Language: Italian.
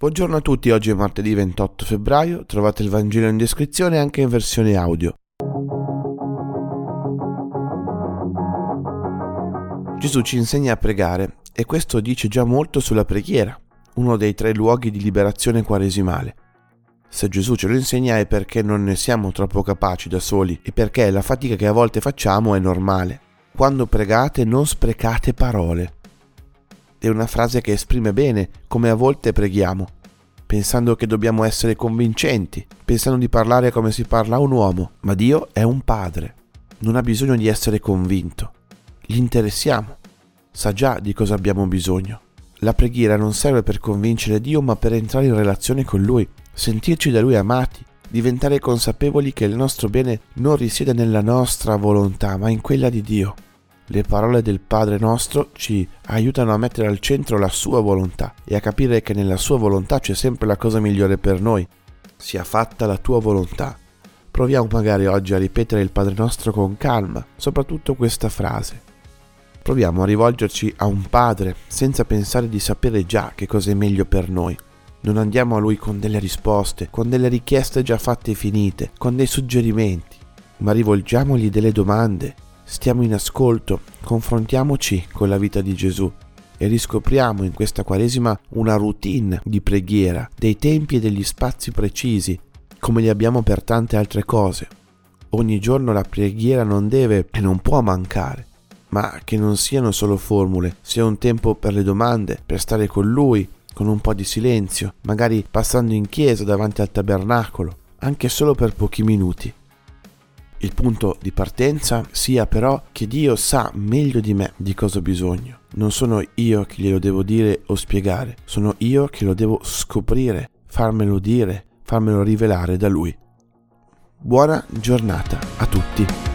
Buongiorno a tutti, oggi è martedì 28 febbraio, trovate il Vangelo in descrizione anche in versione audio. Gesù ci insegna a pregare e questo dice già molto sulla preghiera, uno dei tre luoghi di liberazione quaresimale. Se Gesù ce lo insegna è perché non ne siamo troppo capaci da soli e perché la fatica che a volte facciamo è normale. Quando pregate non sprecate parole è una frase che esprime bene come a volte preghiamo, pensando che dobbiamo essere convincenti, pensando di parlare come si parla a un uomo, ma Dio è un padre, non ha bisogno di essere convinto, gli interessiamo, sa già di cosa abbiamo bisogno. La preghiera non serve per convincere Dio, ma per entrare in relazione con Lui, sentirci da Lui amati, diventare consapevoli che il nostro bene non risiede nella nostra volontà, ma in quella di Dio. Le parole del Padre nostro ci aiutano a mettere al centro la sua volontà e a capire che nella sua volontà c'è sempre la cosa migliore per noi. Sia fatta la tua volontà. Proviamo magari oggi a ripetere il Padre nostro con calma, soprattutto questa frase. Proviamo a rivolgerci a un Padre senza pensare di sapere già che cosa è meglio per noi. Non andiamo a Lui con delle risposte, con delle richieste già fatte e finite, con dei suggerimenti, ma rivolgiamogli delle domande stiamo in ascolto, confrontiamoci con la vita di Gesù e riscopriamo in questa Quaresima una routine di preghiera, dei tempi e degli spazi precisi, come li abbiamo per tante altre cose. Ogni giorno la preghiera non deve e non può mancare, ma che non siano solo formule, sia un tempo per le domande, per stare con Lui, con un po' di silenzio, magari passando in chiesa davanti al tabernacolo, anche solo per pochi minuti il punto di partenza sia però che Dio sa meglio di me di cosa ho bisogno. Non sono io che glielo devo dire o spiegare, sono io che lo devo scoprire, farmelo dire, farmelo rivelare da Lui. Buona giornata a tutti.